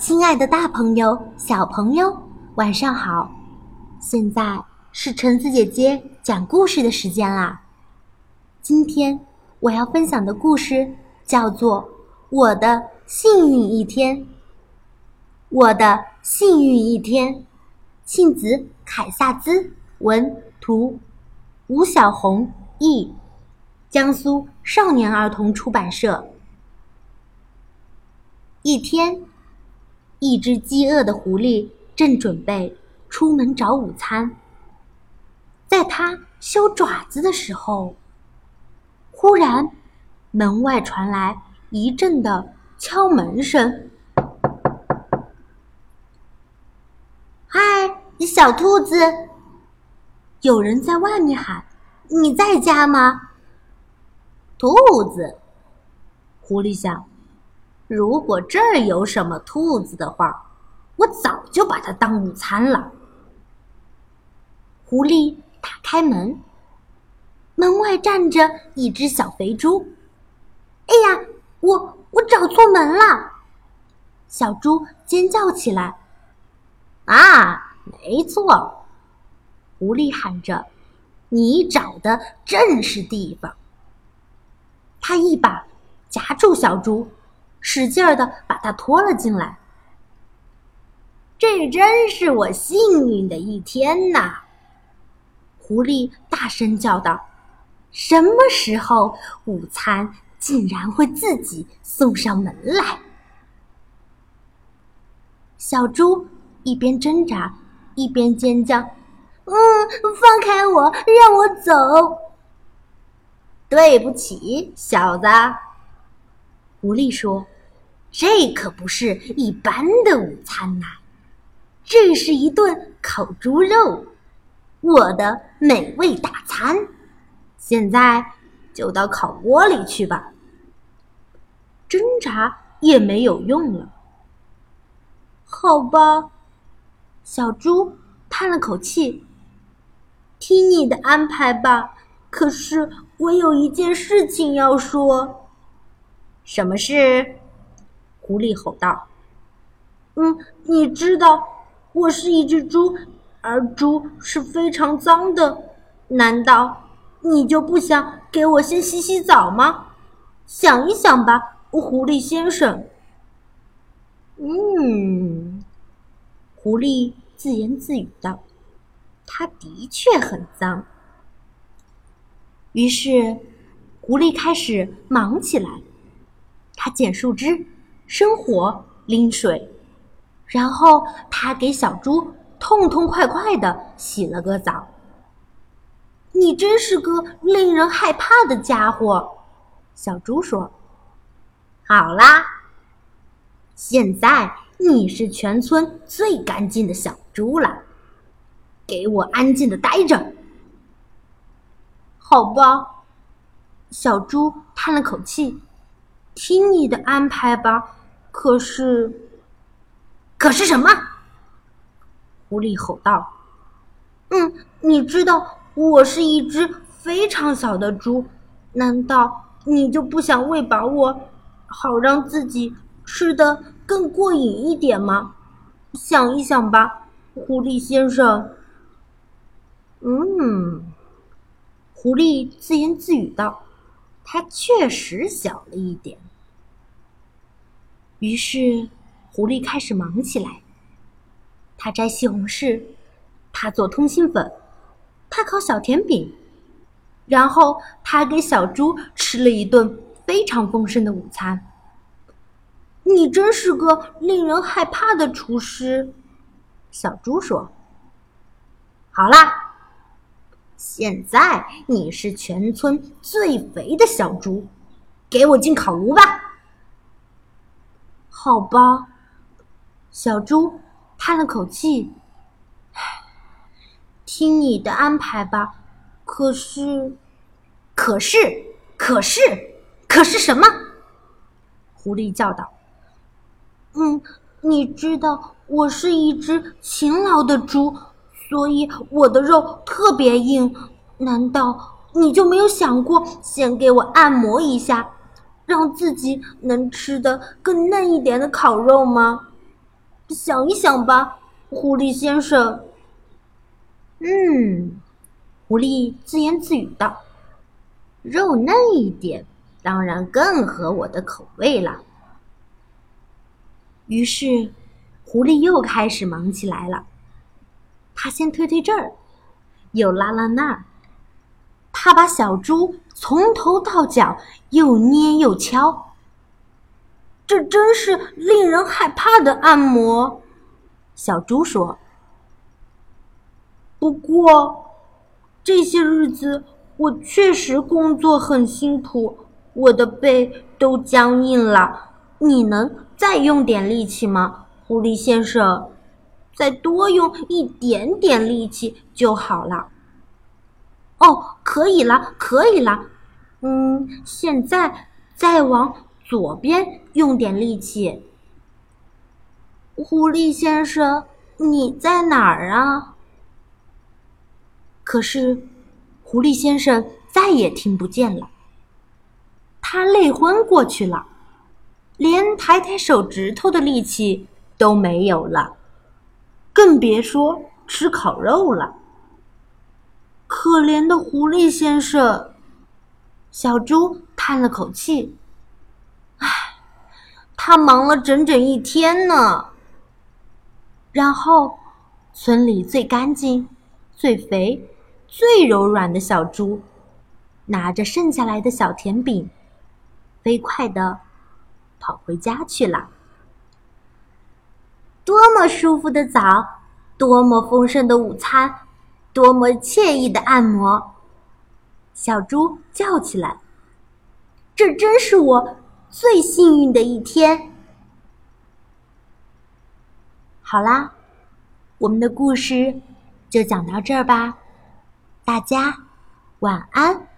亲爱的，大朋友、小朋友，晚上好！现在是橙子姐姐讲故事的时间啦。今天我要分享的故事叫做《我的幸运一天》。我的幸运一天，庆子凯萨兹文图，吴小红译，江苏少年儿童出版社。一天。一只饥饿的狐狸正准备出门找午餐，在它修爪子的时候，忽然门外传来一阵的敲门声。“嗨，小兔子！”有人在外面喊，“你在家吗？”兔子，狐狸想。如果这儿有什么兔子的话，我早就把它当午餐了。狐狸打开门，门外站着一只小肥猪。哎呀，我我找错门了！小猪尖叫起来。啊，没错，狐狸喊着：“你找的正是地方。”他一把夹住小猪。使劲儿的把它拖了进来。这真是我幸运的一天呐！狐狸大声叫道：“什么时候午餐竟然会自己送上门来？”小猪一边挣扎一边尖叫：“嗯，放开我，让我走！”对不起，小子。狐狸说：“这可不是一般的午餐呐，这是一顿烤猪肉，我的美味大餐。现在就到烤锅里去吧。”挣扎也没有用了。好吧，小猪叹了口气：“听你的安排吧。可是我有一件事情要说。”什么事？狐狸吼道。“嗯，你知道我是一只猪，而猪是非常脏的。难道你就不想给我先洗洗澡吗？想一想吧，狐狸先生。”嗯，狐狸自言自语道：“它的确很脏。”于是，狐狸开始忙起来。他捡树枝、生火、拎水，然后他给小猪痛痛快快的洗了个澡。你真是个令人害怕的家伙，小猪说：“好啦，现在你是全村最干净的小猪了，给我安静的待着。”好吧，小猪叹了口气。听你的安排吧。可是，可是什么？狐狸吼道：“嗯，你知道我是一只非常小的猪，难道你就不想喂饱我，好让自己吃得更过瘾一点吗？想一想吧，狐狸先生。”嗯，狐狸自言自语道。它确实小了一点。于是，狐狸开始忙起来。它摘西红柿，它做通心粉，它烤小甜饼，然后它给小猪吃了一顿非常丰盛的午餐。你真是个令人害怕的厨师，小猪说：“好啦。”现在你是全村最肥的小猪，给我进烤炉吧。好吧，小猪叹了口气，听你的安排吧。可是，可是，可是，可是什么？狐狸叫道：“嗯，你知道我是一只勤劳的猪。”所以我的肉特别硬，难道你就没有想过先给我按摩一下，让自己能吃的更嫩一点的烤肉吗？想一想吧，狐狸先生。嗯，狐狸自言自语道：“肉嫩一点，当然更合我的口味了。”于是，狐狸又开始忙起来了。他先推推这儿，又拉拉那儿。他把小猪从头到脚又捏又敲。这真是令人害怕的按摩，小猪说。不过这些日子我确实工作很辛苦，我的背都僵硬了。你能再用点力气吗，狐狸先生？再多用一点点力气就好了。哦，可以了，可以了。嗯，现在再往。左边用点力气，狐狸先生，你在哪儿啊？可是，狐狸先生再也听不见了，他累昏过去了，连抬抬手指头的力气都没有了，更别说吃烤肉了。可怜的狐狸先生，小猪叹了口气。唉他忙了整整一天呢。然后，村里最干净、最肥、最柔软的小猪，拿着剩下来的小甜饼，飞快的跑回家去了。多么舒服的澡，多么丰盛的午餐，多么惬意的按摩！小猪叫起来：“这真是我！”最幸运的一天。好啦，我们的故事就讲到这儿吧，大家晚安。